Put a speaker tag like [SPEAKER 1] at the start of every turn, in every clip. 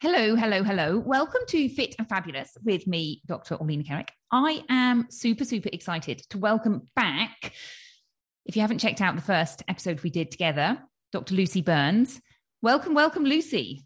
[SPEAKER 1] Hello, hello, hello. Welcome to Fit and Fabulous with me, Dr. Orlena Kerek. I am super, super excited to welcome back, if you haven't checked out the first episode we did together, Dr. Lucy Burns. Welcome, welcome, Lucy.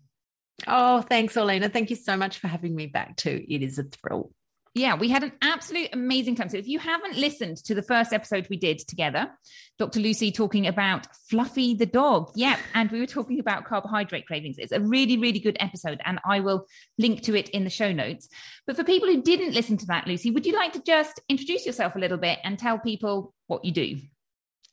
[SPEAKER 2] Oh, thanks, Orlena. Thank you so much for having me back too. It is a thrill
[SPEAKER 1] yeah, we had an absolute amazing time. So if you haven't listened to the first episode we did together, Dr. Lucy talking about Fluffy the dog. Yep. And we were talking about carbohydrate cravings. It's a really, really good episode. And I will link to it in the show notes. But for people who didn't listen to that, Lucy, would you like to just introduce yourself a little bit and tell people what you do?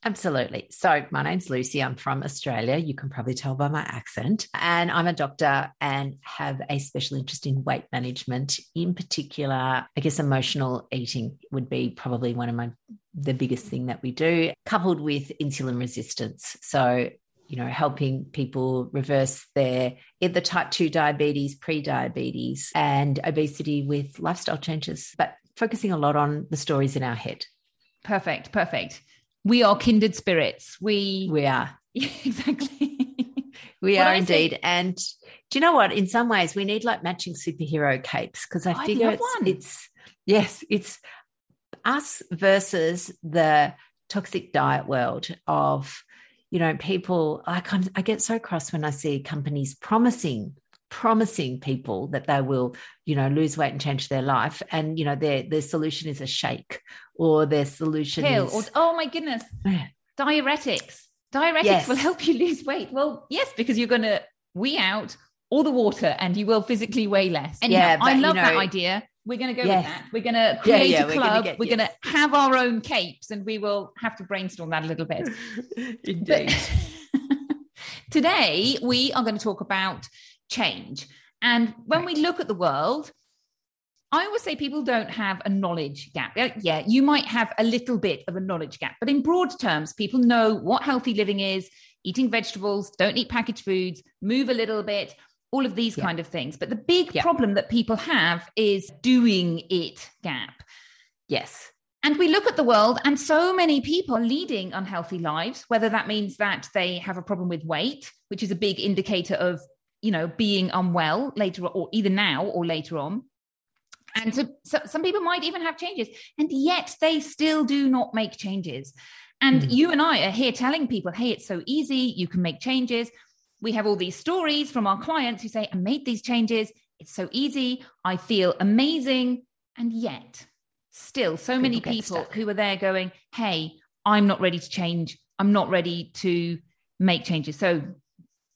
[SPEAKER 2] Absolutely. So, my name's Lucy. I'm from Australia. You can probably tell by my accent. And I'm a doctor and have a special interest in weight management. In particular, I guess emotional eating would be probably one of my the biggest thing that we do, coupled with insulin resistance. So, you know, helping people reverse their eh, either type 2 diabetes, pre-diabetes, and obesity with lifestyle changes, but focusing a lot on the stories in our head.
[SPEAKER 1] Perfect. Perfect we are kindred spirits. We
[SPEAKER 2] we are
[SPEAKER 1] exactly.
[SPEAKER 2] we what are indeed. And do you know what? In some ways, we need like matching superhero capes because I figure it's, it's yes, it's us versus the toxic diet world of you know people. I kind I get so cross when I see companies promising promising people that they will you know lose weight and change their life. And you know their their solution is a shake or their solution Pill, is
[SPEAKER 1] or, oh my goodness. Diuretics. Diuretics yes. will help you lose weight. Well yes because you're going to wee out all the water and you will physically weigh less. And yeah, i love you know, that idea. We're going to go yes. with that. We're going to create yeah, yeah, a club. we're, we're yes. going to have our own capes and we will have to brainstorm that a little bit.
[SPEAKER 2] Indeed.
[SPEAKER 1] today we are going to talk about change. And when we look at the world, I always say people don't have a knowledge gap. Yeah, you might have a little bit of a knowledge gap, but in broad terms, people know what healthy living is, eating vegetables, don't eat packaged foods, move a little bit, all of these yeah. kind of things. But the big yeah. problem that people have is doing it gap.
[SPEAKER 2] Yes.
[SPEAKER 1] And we look at the world, and so many people are leading unhealthy lives, whether that means that they have a problem with weight, which is a big indicator of you know, being unwell later or either now or later on. And so, so some people might even have changes, and yet they still do not make changes. And mm. you and I are here telling people, hey, it's so easy, you can make changes. We have all these stories from our clients who say, I made these changes, it's so easy, I feel amazing. And yet, still, so people many people stuck. who are there going, hey, I'm not ready to change, I'm not ready to make changes. So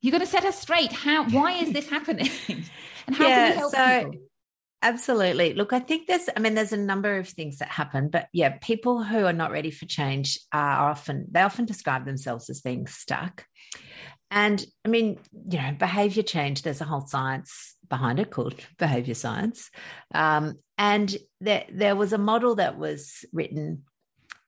[SPEAKER 1] you're going to set us straight. How? Why is this happening? and how yeah, can we help so, people?
[SPEAKER 2] Absolutely. Look, I think there's, I mean, there's a number of things that happen, but yeah, people who are not ready for change are often, they often describe themselves as being stuck. And I mean, you know, behavior change, there's a whole science behind it called behavior science. Um, and there, there was a model that was written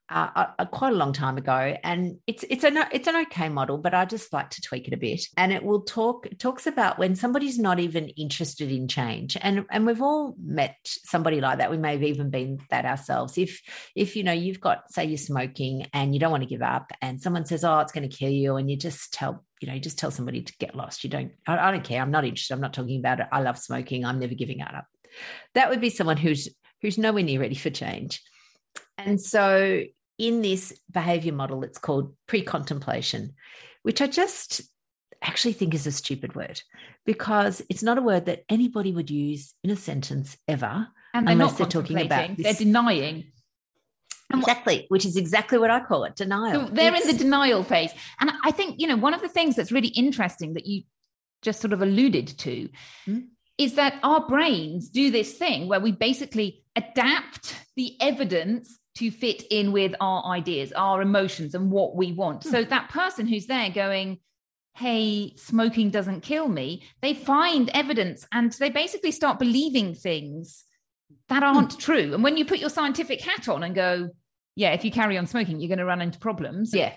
[SPEAKER 2] uh, uh, quite a long time ago, and it's it's an it's an okay model, but I just like to tweak it a bit. And it will talk it talks about when somebody's not even interested in change, and and we've all met somebody like that. We may have even been that ourselves. If if you know you've got say you're smoking and you don't want to give up, and someone says, "Oh, it's going to kill you," and you just tell you know, you just tell somebody to get lost. You don't, I, I don't care. I'm not interested. I'm not talking about it. I love smoking. I'm never giving up. That would be someone who's who's nowhere near ready for change. And so in this behavior model, it's called pre-contemplation, which I just actually think is a stupid word because it's not a word that anybody would use in a sentence ever.
[SPEAKER 1] And they're unless not they're talking about this. They're denying.
[SPEAKER 2] Exactly, which is exactly what I call it denial.
[SPEAKER 1] So they're it's... in the denial phase. And I think, you know, one of the things that's really interesting that you just sort of alluded to hmm? is that our brains do this thing where we basically adapt the evidence to fit in with our ideas, our emotions, and what we want. Hmm. So that person who's there going, hey, smoking doesn't kill me, they find evidence and they basically start believing things that hmm. aren't true. And when you put your scientific hat on and go, yeah, if you carry on smoking, you're going to run into problems.
[SPEAKER 2] Yeah.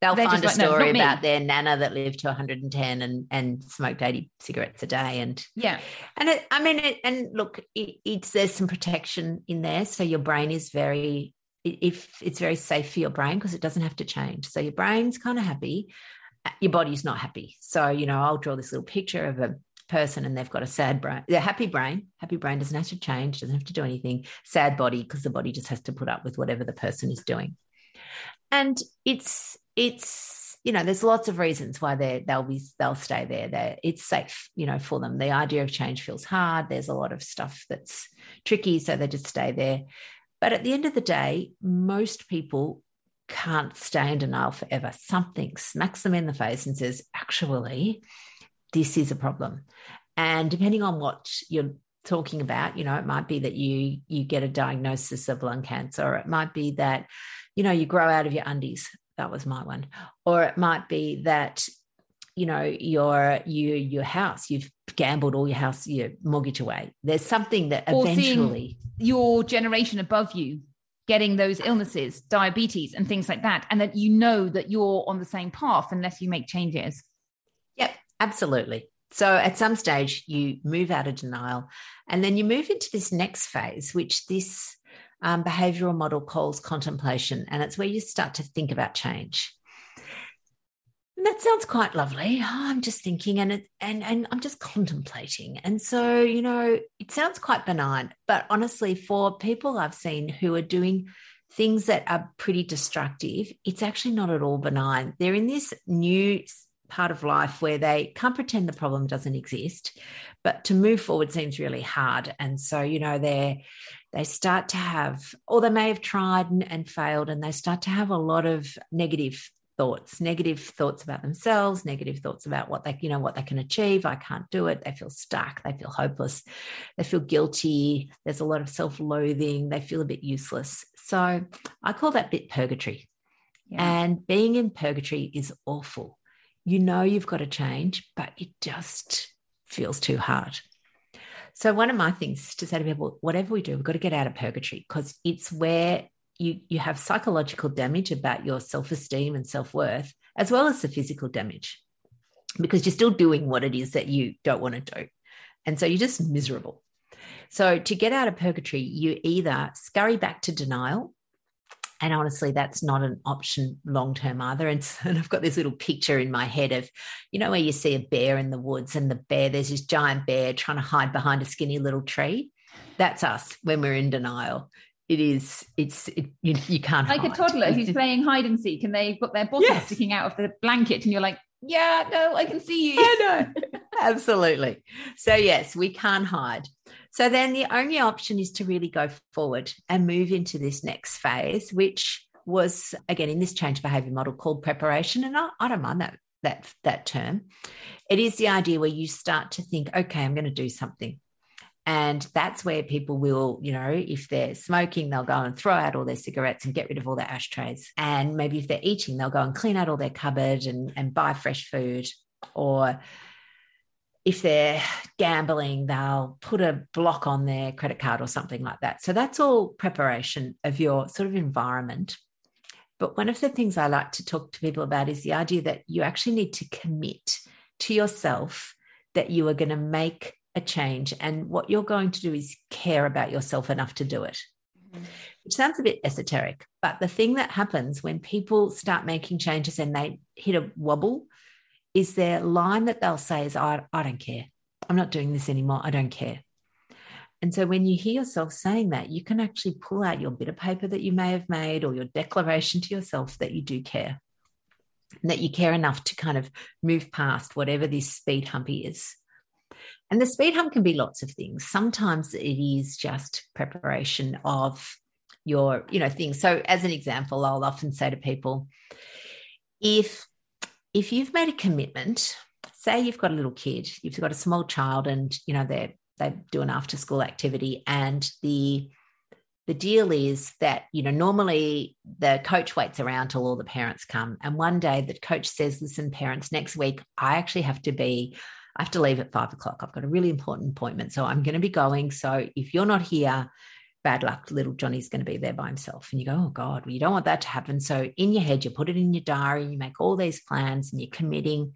[SPEAKER 2] They'll find a like, story no, about their nana that lived to 110 and, and smoked 80 cigarettes a day. And
[SPEAKER 1] yeah.
[SPEAKER 2] And it, I mean, it, and look, it, it's, there's some protection in there. So your brain is very, if it's very safe for your brain because it doesn't have to change. So your brain's kind of happy uh, your body's not happy. So, you know, I'll draw this little picture of a person and they've got a sad brain, a happy brain. Happy brain doesn't have to change, doesn't have to do anything. Sad body, because the body just has to put up with whatever the person is doing. And it's, it's, you know, there's lots of reasons why they they'll be they'll stay there. They it's safe, you know, for them. The idea of change feels hard. There's a lot of stuff that's tricky, so they just stay there. But at the end of the day, most people can't stay in denial forever. Something smacks them in the face and says, actually, this is a problem. And depending on what you're talking about, you know, it might be that you you get a diagnosis of lung cancer, or it might be that, you know, you grow out of your undies. That was my one. Or it might be that you know your your your house you've gambled all your house your mortgage away there's something that eventually
[SPEAKER 1] your generation above you getting those illnesses, diabetes, and things like that, and that you know that you're on the same path unless you make changes.
[SPEAKER 2] Yep, absolutely. So at some stage, you move out of denial, and then you move into this next phase, which this um, behavioral model calls contemplation, and it's where you start to think about change that sounds quite lovely. Oh, I'm just thinking and it, and and I'm just contemplating. And so, you know, it sounds quite benign, but honestly for people I've seen who are doing things that are pretty destructive, it's actually not at all benign. They're in this new part of life where they can't pretend the problem doesn't exist, but to move forward seems really hard. And so, you know, they they start to have, or they may have tried and, and failed, and they start to have a lot of negative thoughts negative thoughts about themselves negative thoughts about what they you know what they can achieve i can't do it they feel stuck they feel hopeless they feel guilty there's a lot of self-loathing they feel a bit useless. So i call that bit purgatory. Yeah. and being in purgatory is awful. You know you've got to change but it just feels too hard. So one of my things to say to people whatever we do we've got to get out of purgatory because it's where you you have psychological damage about your self-esteem and self-worth as well as the physical damage because you're still doing what it is that you don't want to do. And so you're just miserable. So to get out of purgatory you either scurry back to denial and honestly that's not an option long term either. And, and i've got this little picture in my head of you know where you see a bear in the woods and the bear there's this giant bear trying to hide behind a skinny little tree? That's us when we're in denial it is it's it, you, you can't
[SPEAKER 1] like
[SPEAKER 2] hide.
[SPEAKER 1] a toddler who's playing hide and seek and they've got their bottom yes. sticking out of the blanket and you're like yeah no i can see you.
[SPEAKER 2] I know. Absolutely. So yes we can't hide. So then the only option is to really go forward and move into this next phase which was again in this change behavior model called preparation. And I, I don't mind that that that term. It is the idea where you start to think okay i'm going to do something and that's where people will, you know, if they're smoking, they'll go and throw out all their cigarettes and get rid of all their ashtrays. And maybe if they're eating, they'll go and clean out all their cupboard and, and buy fresh food. Or if they're gambling, they'll put a block on their credit card or something like that. So that's all preparation of your sort of environment. But one of the things I like to talk to people about is the idea that you actually need to commit to yourself that you are going to make a change. And what you're going to do is care about yourself enough to do it, mm-hmm. which sounds a bit esoteric. But the thing that happens when people start making changes and they hit a wobble is their line that they'll say is, I, I don't care. I'm not doing this anymore. I don't care. And so when you hear yourself saying that, you can actually pull out your bit of paper that you may have made or your declaration to yourself that you do care that you care enough to kind of move past whatever this speed hump is. And the speed hump can be lots of things. Sometimes it is just preparation of your, you know, things. So as an example, I'll often say to people, if if you've made a commitment, say you've got a little kid, you've got a small child and you know they're they do an after school activity and the the deal is that you know normally the coach waits around till all the parents come and one day the coach says listen parents next week i actually have to be i have to leave at five o'clock i've got a really important appointment so i'm going to be going so if you're not here bad luck little johnny's going to be there by himself and you go oh god well you don't want that to happen so in your head you put it in your diary you make all these plans and you're committing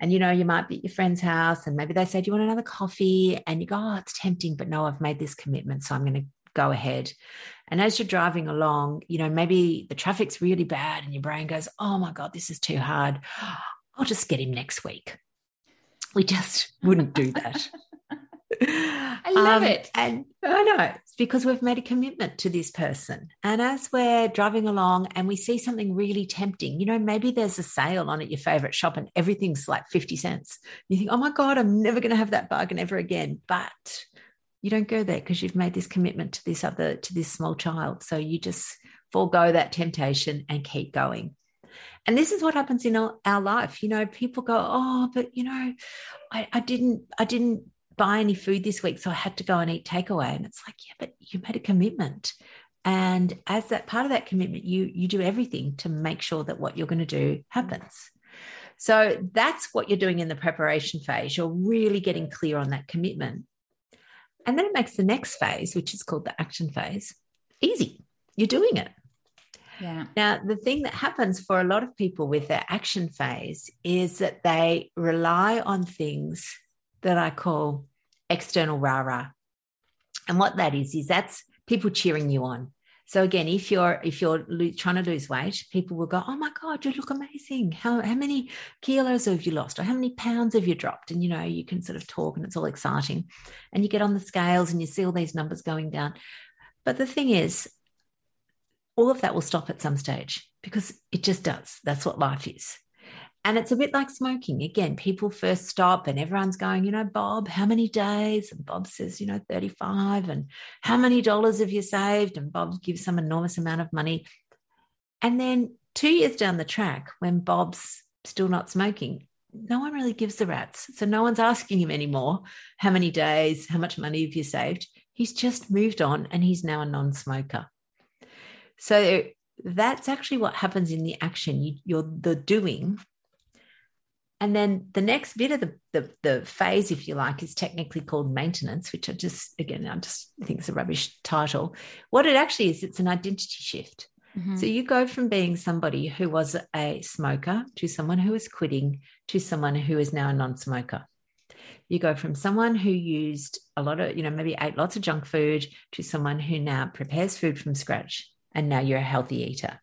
[SPEAKER 2] and you know, you might be at your friend's house and maybe they say, Do you want another coffee? And you go, Oh, it's tempting, but no, I've made this commitment. So I'm going to go ahead. And as you're driving along, you know, maybe the traffic's really bad and your brain goes, Oh my God, this is too hard. I'll just get him next week. We just wouldn't do that.
[SPEAKER 1] I love um, it.
[SPEAKER 2] And I know it's because we've made a commitment to this person. And as we're driving along and we see something really tempting, you know, maybe there's a sale on at your favorite shop and everything's like 50 cents. You think, oh my God, I'm never going to have that bargain ever again. But you don't go there because you've made this commitment to this other, to this small child. So you just forego that temptation and keep going. And this is what happens in our, life. You know, people go, oh, but you know, I, I didn't, I didn't buy any food this week, so I had to go and eat takeaway. And it's like, yeah, but you made a commitment. And as that part of that commitment, you you do everything to make sure that what you're going to do happens. So that's what you're doing in the preparation phase. You're really getting clear on that commitment. And then it makes the next phase, which is called the action phase, easy. You're doing it.
[SPEAKER 1] Yeah.
[SPEAKER 2] Now, the thing that happens for a lot of people with their action phase is that they rely on things that I call external rah rah. And what that is, is that's people cheering you on. So again, if you're if you're trying to lose weight, people will go, "Oh my god, you look amazing! How how many kilos have you lost, or how many pounds have you dropped?" And you know, you can sort of talk, and it's all exciting. And you get on the scales, and you see all these numbers going down. But the thing is, all of that will stop at some stage because it just does. That's what life is. And it's a bit like smoking. Again, people first stop and everyone's going, you know, Bob, how many days? And Bob says, you know, 35. And how many dollars have you saved? And Bob gives some enormous amount of money. And then two years down the track, when Bob's still not smoking, no one really gives the rats. So no one's asking him anymore, how many days, how much money have you saved? He's just moved on and he's now a non smoker. So that's actually what happens in the action. You, you're the doing and then the next bit of the, the, the, phase, if you like, is technically called maintenance, which I just, again, I just think it's a rubbish title. What it actually is, it's an identity shift. Mm-hmm. So you go from being somebody who was a smoker to someone who is quitting to someone who is now a non smoker. You go from someone who used a lot of, you know, maybe ate lots of junk food to someone who now prepares food from scratch and now you're a healthy eater.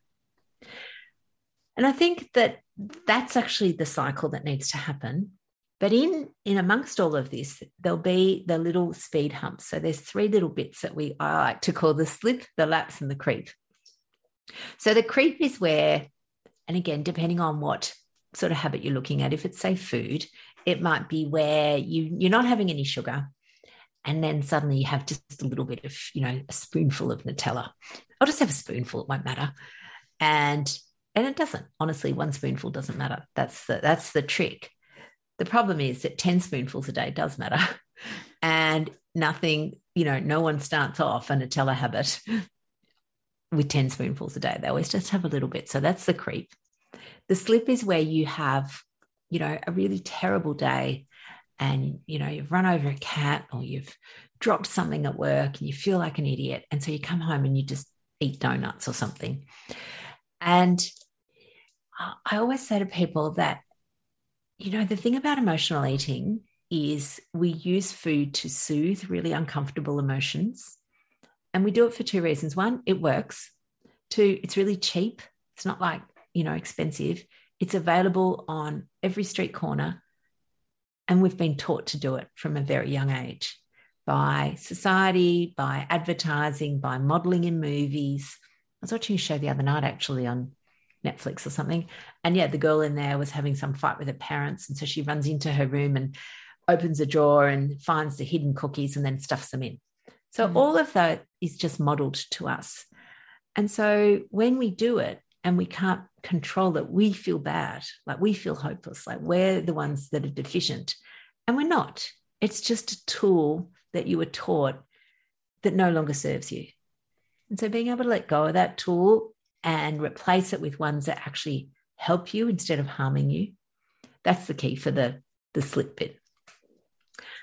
[SPEAKER 2] And I think that that's actually the cycle that needs to happen. But in in amongst all of this, there'll be the little speed humps. So there's three little bits that we I like to call the slip, the lapse, and the creep. So the creep is where, and again, depending on what sort of habit you're looking at, if it's say food, it might be where you you're not having any sugar, and then suddenly you have just a little bit of you know a spoonful of Nutella. I'll just have a spoonful; it won't matter. And and it doesn't. Honestly one spoonful doesn't matter. That's the that's the trick. The problem is that 10 spoonfuls a day does matter. And nothing you know no one starts off a nutella habit with 10 spoonfuls a day. They always just have a little bit. So that's the creep. The slip is where you have you know a really terrible day and you know you've run over a cat or you've dropped something at work and you feel like an idiot and so you come home and you just eat donuts or something and I always say to people that, you know, the thing about emotional eating is we use food to soothe really uncomfortable emotions. And we do it for two reasons. One, it works. Two, it's really cheap. It's not like, you know, expensive. It's available on every street corner. And we've been taught to do it from a very young age by society, by advertising, by modeling in movies. I was watching a show the other night actually on Netflix or something. And yeah, the girl in there was having some fight with her parents. And so she runs into her room and opens a drawer and finds the hidden cookies and then stuffs them in. So mm. all of that is just modeled to us. And so when we do it and we can't control that we feel bad, like we feel hopeless, like we're the ones that are deficient. And we're not. It's just a tool that you were taught that no longer serves you. And so being able to let go of that tool and replace it with ones that actually help you instead of harming you, that's the key for the, the slip bit.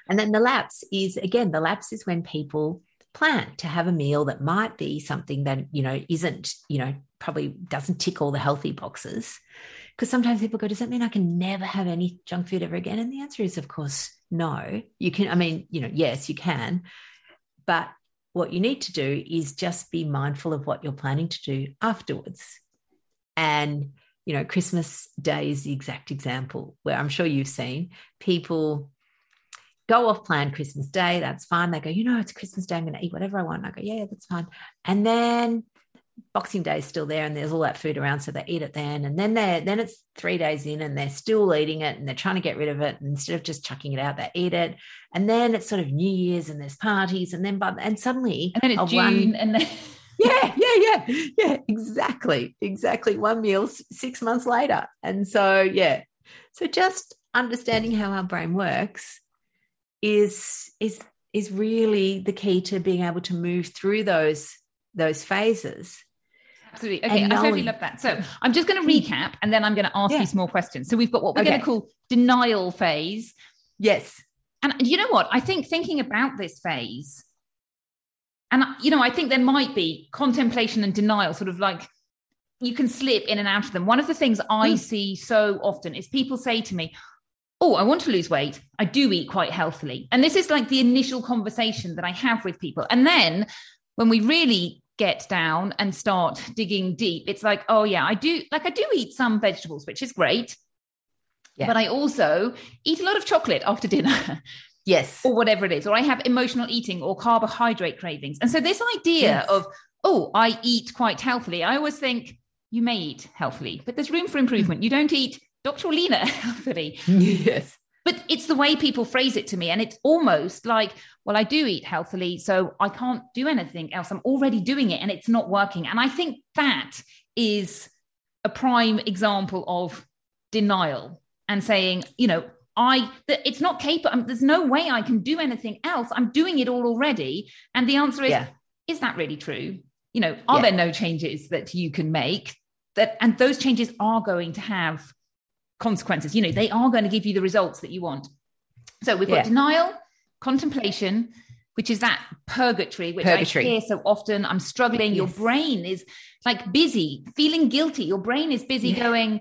[SPEAKER 2] And then the lapse is again, the lapse is when people plan to have a meal that might be something that, you know, isn't, you know, probably doesn't tick all the healthy boxes. Because sometimes people go, does that mean I can never have any junk food ever again? And the answer is, of course, no. You can, I mean, you know, yes, you can. But what you need to do is just be mindful of what you're planning to do afterwards. And, you know, Christmas Day is the exact example where I'm sure you've seen people go off plan Christmas Day. That's fine. They go, you know, it's Christmas Day. I'm going to eat whatever I want. And I go, yeah, that's fine. And then Boxing Day is still there and there's all that food around, so they eat it then. And then they then it's three days in and they're still eating it and they're trying to get rid of it. And instead of just chucking it out, they eat it. And then it's sort of New Year's and there's parties and then but and suddenly
[SPEAKER 1] and then it's June one, and then
[SPEAKER 2] yeah, yeah, yeah, yeah, exactly, exactly. One meal six months later, and so yeah, so just understanding how our brain works is is is really the key to being able to move through those those phases
[SPEAKER 1] Absolutely. Okay, I totally love that. So I'm just going to recap and then I'm going to ask yeah. you some more questions. So we've got what we're okay. going to call denial phase.
[SPEAKER 2] Yes.
[SPEAKER 1] And you know what? I think thinking about this phase, and you know, I think there might be contemplation and denial, sort of like you can slip in and out of them. One of the things I mm. see so often is people say to me, Oh, I want to lose weight. I do eat quite healthily. And this is like the initial conversation that I have with people. And then when we really get down and start digging deep, it's like, oh yeah, I do like I do eat some vegetables, which is great. Yeah. But I also eat a lot of chocolate after dinner.
[SPEAKER 2] Yes.
[SPEAKER 1] or whatever it is. Or I have emotional eating or carbohydrate cravings. And so this idea yes. of, oh, I eat quite healthily, I always think you may eat healthily, but there's room for improvement. Mm. You don't eat Dr. Lena healthily.
[SPEAKER 2] Yes.
[SPEAKER 1] But it's the way people phrase it to me. And it's almost like, well, I do eat healthily, so I can't do anything else. I'm already doing it and it's not working. And I think that is a prime example of denial and saying, you know, I that it's not capable. Um, there's no way I can do anything else. I'm doing it all already. And the answer is, yeah. is that really true? You know, are yeah. there no changes that you can make? That and those changes are going to have consequences. You know, they are going to give you the results that you want. So we've got yeah. denial, contemplation, which is that purgatory, which purgatory. I hear so often. I'm struggling. Yes. Your brain is like busy, feeling guilty. Your brain is busy yeah. going,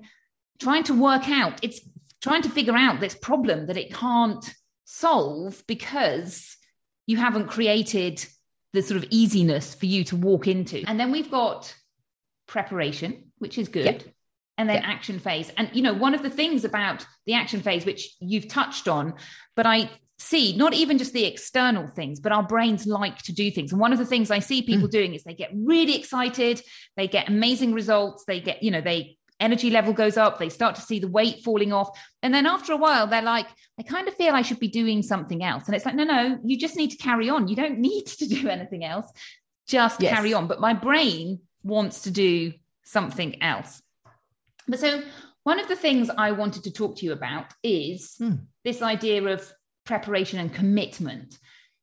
[SPEAKER 1] trying to work out. It's trying to figure out this problem that it can't solve because you haven't created the sort of easiness for you to walk into. And then we've got preparation, which is good. Yep and then yeah. action phase. And you know, one of the things about the action phase, which you've touched on, but I see not even just the external things, but our brains like to do things. And one of the things I see people mm. doing is they get really excited, they get amazing results, they get, you know, they energy level goes up, they start to see the weight falling off. And then after a while, they're like, I kind of feel I should be doing something else. And it's like, no, no, you just need to carry on. You don't need to do anything else. Just yes. carry on. But my brain wants to do something else. But so one of the things I wanted to talk to you about is mm. this idea of preparation and commitment.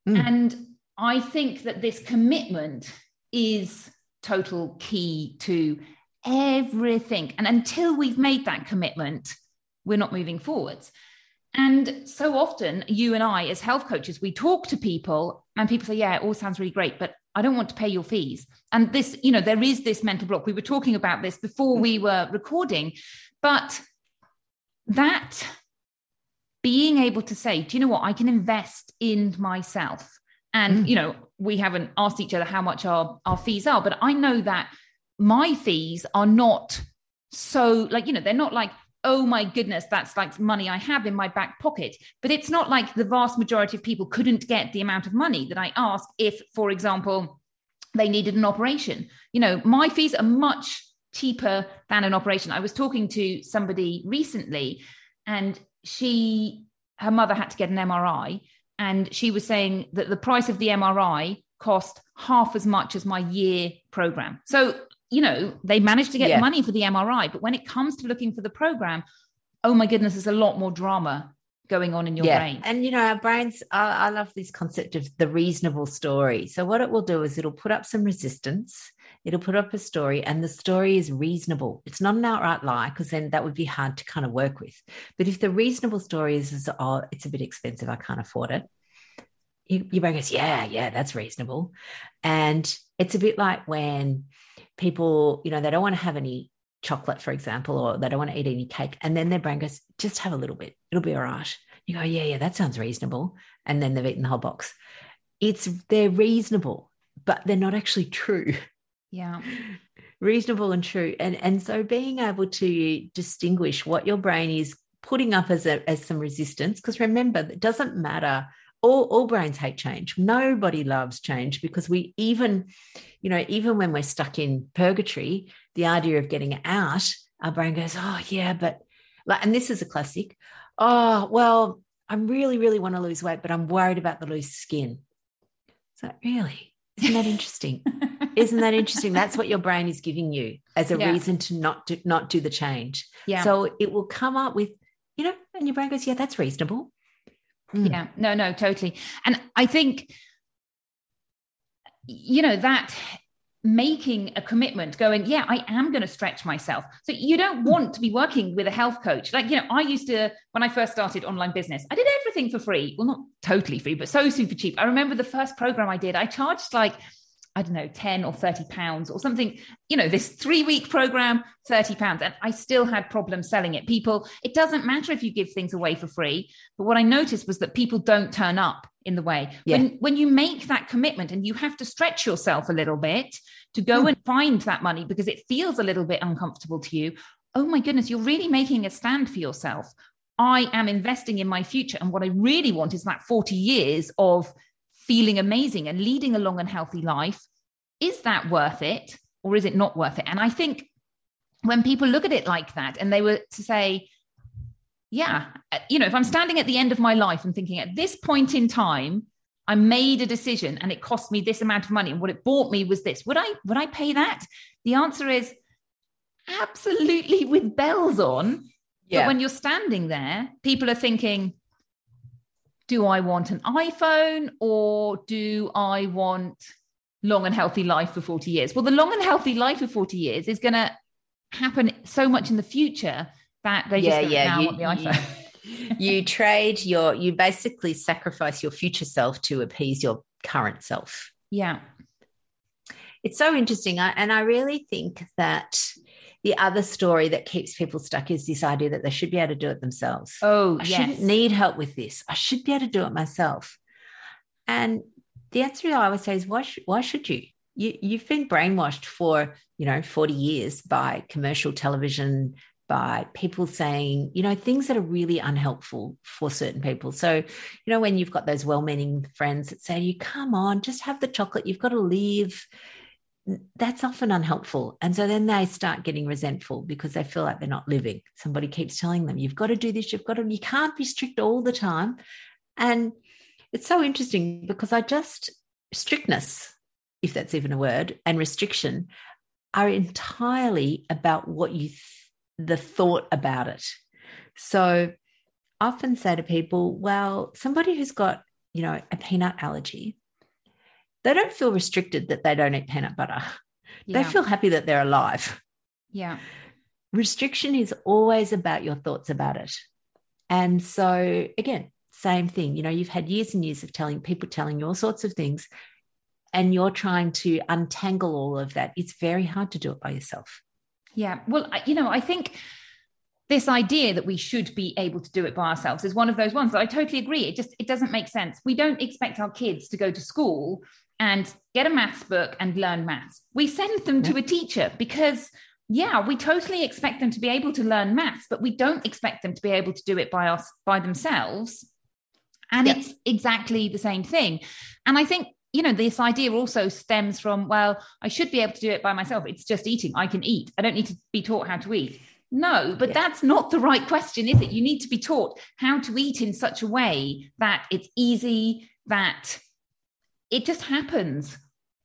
[SPEAKER 1] Mm. And I think that this commitment is total key to everything. And until we've made that commitment, we're not moving forwards. And so often, you and I, as health coaches, we talk to people and people say, Yeah, it all sounds really great, but I don't want to pay your fees. And this, you know, there is this mental block. We were talking about this before we were recording, but that being able to say, do you know what? I can invest in myself. And, mm. you know, we haven't asked each other how much our, our fees are, but I know that my fees are not so like, you know, they're not like oh my goodness, that's like money I have in my back pocket. But it's not like the vast majority of people couldn't get the amount of money that I ask if, for example, they needed an operation. You know, my fees are much cheaper than an operation. I was talking to somebody recently and she, her mother had to get an MRI and she was saying that the price of the MRI cost half as much as my year program. So you know, they managed to get yeah. money for the MRI. But when it comes to looking for the program, oh my goodness, there's a lot more drama going on in your yeah. brain.
[SPEAKER 2] And you know, our brains, I, I, love this concept of the reasonable story. So, what it will do is it'll put up some resistance, it'll put up a story, and the story is reasonable. It's not an outright lie, because then that would be hard to kind of work with. But if the reasonable story is, is oh, it's a bit expensive, I can't afford it. You, your brain goes, yeah, yeah, that's reasonable. And it's a bit like when people, you know, they don't want to have any chocolate, for example, or they don't want to eat any cake. And then their brain goes, just have a little bit. It'll be all right. You go, yeah, yeah, that sounds reasonable. And then they've eaten the whole box. It's they're reasonable, but they're not actually true.
[SPEAKER 1] Yeah.
[SPEAKER 2] reasonable and true. And and so being able to distinguish what your brain is putting up as a, as some resistance, because remember, it doesn't matter all, all brains hate change. Nobody loves change because we even, you know, even when we're stuck in purgatory, the idea of getting out, our brain goes, oh, yeah, but like, and this is a classic. Oh, well, I really, really want to lose weight, but I'm worried about the loose skin. So, really, isn't that interesting? isn't that interesting? That's what your brain is giving you as a yeah. reason to not do, not do the change. Yeah. So it will come up with, you know, and your brain goes, yeah, that's reasonable.
[SPEAKER 1] Mm. Yeah, no, no, totally. And I think, you know, that making a commitment going yeah i am going to stretch myself so you don't mm. want to be working with a health coach like you know i used to when i first started online business i did everything for free well not totally free but so super cheap i remember the first program i did i charged like I don't know, 10 or 30 pounds or something, you know, this three week program, 30 pounds. And I still had problems selling it. People, it doesn't matter if you give things away for free. But what I noticed was that people don't turn up in the way. Yeah. When, when you make that commitment and you have to stretch yourself a little bit to go mm. and find that money because it feels a little bit uncomfortable to you, oh my goodness, you're really making a stand for yourself. I am investing in my future. And what I really want is that 40 years of feeling amazing and leading a long and healthy life. Is that worth it or is it not worth it? And I think when people look at it like that and they were to say, yeah, uh, you know, if I'm standing at the end of my life and thinking at this point in time, I made a decision and it cost me this amount of money and what it bought me was this. Would I would I pay that? The answer is absolutely with bells on. Yeah. But when you're standing there, people are thinking, do I want an iPhone or do I want long and healthy life for 40 years? Well, the long and healthy life for 40 years is going to happen so much in the future that they yeah, just yeah, now you, want the iPhone.
[SPEAKER 2] You, you trade your, you basically sacrifice your future self to appease your current self.
[SPEAKER 1] Yeah.
[SPEAKER 2] It's so interesting. I, and I really think that the other story that keeps people stuck is this idea that they should be able to do it themselves.
[SPEAKER 1] Oh,
[SPEAKER 2] I
[SPEAKER 1] yes.
[SPEAKER 2] shouldn't need help with this. I should be able to do it myself. And the answer I always say is why, sh- why should you? you? You've been brainwashed for, you know, 40 years by commercial television, by people saying, you know, things that are really unhelpful for certain people. So, you know, when you've got those well meaning friends that say, you come on, just have the chocolate, you've got to leave that's often unhelpful. And so then they start getting resentful because they feel like they're not living. Somebody keeps telling them, you've got to do this, you've got to, you can't be strict all the time. And it's so interesting because I just, strictness, if that's even a word, and restriction are entirely about what you, th- the thought about it. So I often say to people, well, somebody who's got, you know, a peanut allergy, they don't feel restricted that they don't eat peanut butter. Yeah. They feel happy that they're alive.
[SPEAKER 1] Yeah.
[SPEAKER 2] Restriction is always about your thoughts about it. And so, again, same thing. You know, you've had years and years of telling people telling you all sorts of things, and you're trying to untangle all of that. It's very hard to do it by yourself.
[SPEAKER 1] Yeah. Well, you know, I think this idea that we should be able to do it by ourselves is one of those ones that I totally agree. It just it doesn't make sense. We don't expect our kids to go to school and get a maths book and learn maths. We send them to a teacher because yeah, we totally expect them to be able to learn maths, but we don't expect them to be able to do it by us by themselves. And yep. it's exactly the same thing. And I think you know, this idea also stems from, well, I should be able to do it by myself. It's just eating. I can eat. I don't need to be taught how to eat. No, but yeah. that's not the right question, is it? You need to be taught how to eat in such a way that it's easy, that it just happens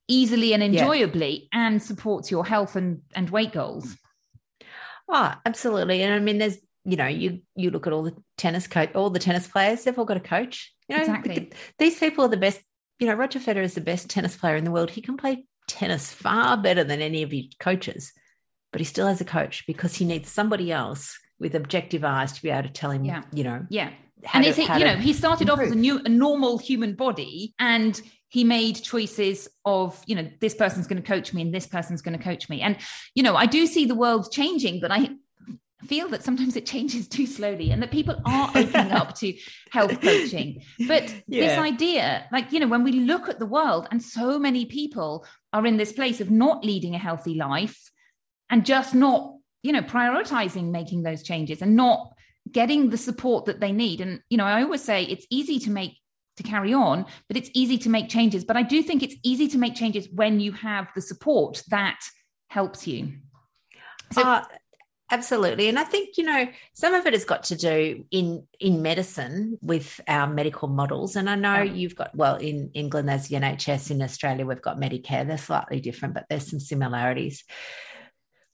[SPEAKER 1] easily and enjoyably yeah. and supports your health and, and weight goals.
[SPEAKER 2] Oh, absolutely. And I mean, there's, you know, you you look at all the tennis coach, all the tennis players, they've all got a coach. You know,
[SPEAKER 1] exactly.
[SPEAKER 2] these people are the best you know, Roger Federer is the best tennis player in the world. He can play tennis far better than any of his coaches, but he still has a coach because he needs somebody else with objective eyes to be able to tell him, yeah. you know,
[SPEAKER 1] yeah. And to, it's, you know, he started improve. off as a new, a normal human body and he made choices of, you know, this person's going to coach me and this person's going to coach me. And, you know, I do see the world changing, but I, feel that sometimes it changes too slowly and that people are opening up to health coaching. But yeah. this idea, like, you know, when we look at the world and so many people are in this place of not leading a healthy life and just not, you know, prioritizing making those changes and not getting the support that they need. And, you know, I always say it's easy to make to carry on, but it's easy to make changes. But I do think it's easy to make changes when you have the support that helps you.
[SPEAKER 2] So, uh, Absolutely. And I think, you know, some of it has got to do in in medicine with our medical models. And I know you've got, well, in England, there's the NHS, in Australia, we've got Medicare. They're slightly different, but there's some similarities.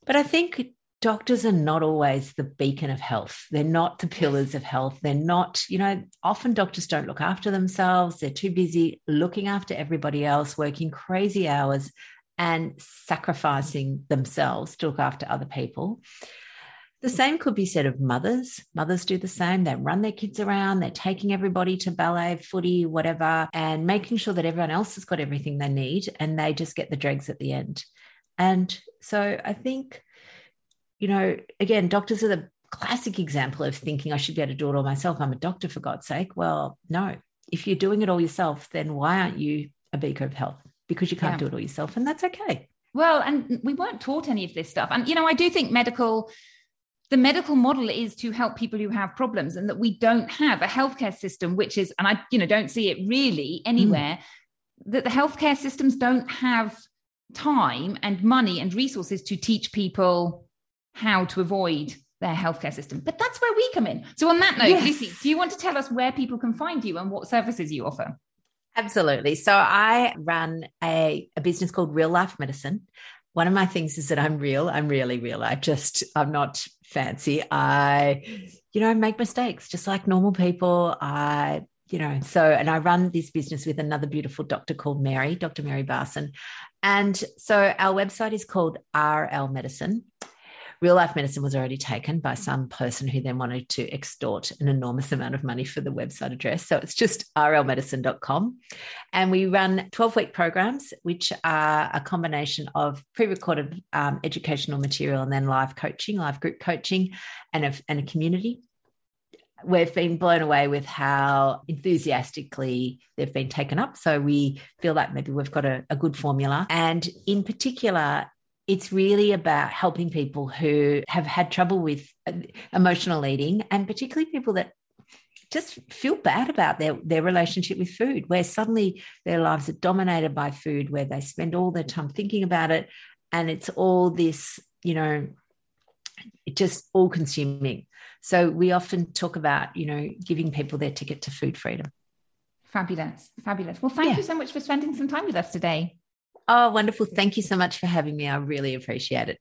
[SPEAKER 2] But I think doctors are not always the beacon of health. They're not the pillars of health. They're not, you know, often doctors don't look after themselves. They're too busy looking after everybody else, working crazy hours and sacrificing themselves to look after other people. The same could be said of mothers. Mothers do the same. They run their kids around, they're taking everybody to ballet, footy, whatever, and making sure that everyone else has got everything they need and they just get the dregs at the end. And so I think, you know, again, doctors are the classic example of thinking I should be able to do it all myself. I'm a doctor, for God's sake. Well, no. If you're doing it all yourself, then why aren't you a beacon of health? Because you can't yeah. do it all yourself, and that's okay.
[SPEAKER 1] Well, and we weren't taught any of this stuff. And, you know, I do think medical the medical model is to help people who have problems and that we don't have a healthcare system which is and i you know don't see it really anywhere mm. that the healthcare systems don't have time and money and resources to teach people how to avoid their healthcare system but that's where we come in so on that note yes. lucy do you want to tell us where people can find you and what services you offer
[SPEAKER 2] Absolutely. So I run a, a business called Real Life Medicine one of my things is that I'm real. I'm really real. I just, I'm not fancy. I, you know, make mistakes just like normal people. I, you know, so, and I run this business with another beautiful doctor called Mary, Dr. Mary Barson. And so our website is called RL Medicine real life medicine was already taken by some person who then wanted to extort an enormous amount of money for the website address. So it's just rlmedicine.com. And we run 12 week programs, which are a combination of pre recorded um, educational material and then live coaching, live group coaching, and a, and a community we've been blown away with how enthusiastically they've been taken up. So we feel like maybe we've got a, a, good formula. And in particular, it's really about helping people who have had trouble with uh, emotional eating and particularly people that just feel bad about their, their relationship with food, where suddenly their lives are dominated by food, where they spend all their time thinking about it. And it's all this, you know, just all consuming. So we often talk about, you know, giving people their ticket to food freedom.
[SPEAKER 1] Fabulous. Fabulous. Well, thank yeah. you so much for spending some time with us today.
[SPEAKER 2] Oh, wonderful. Thank you so much for having me. I really appreciate it.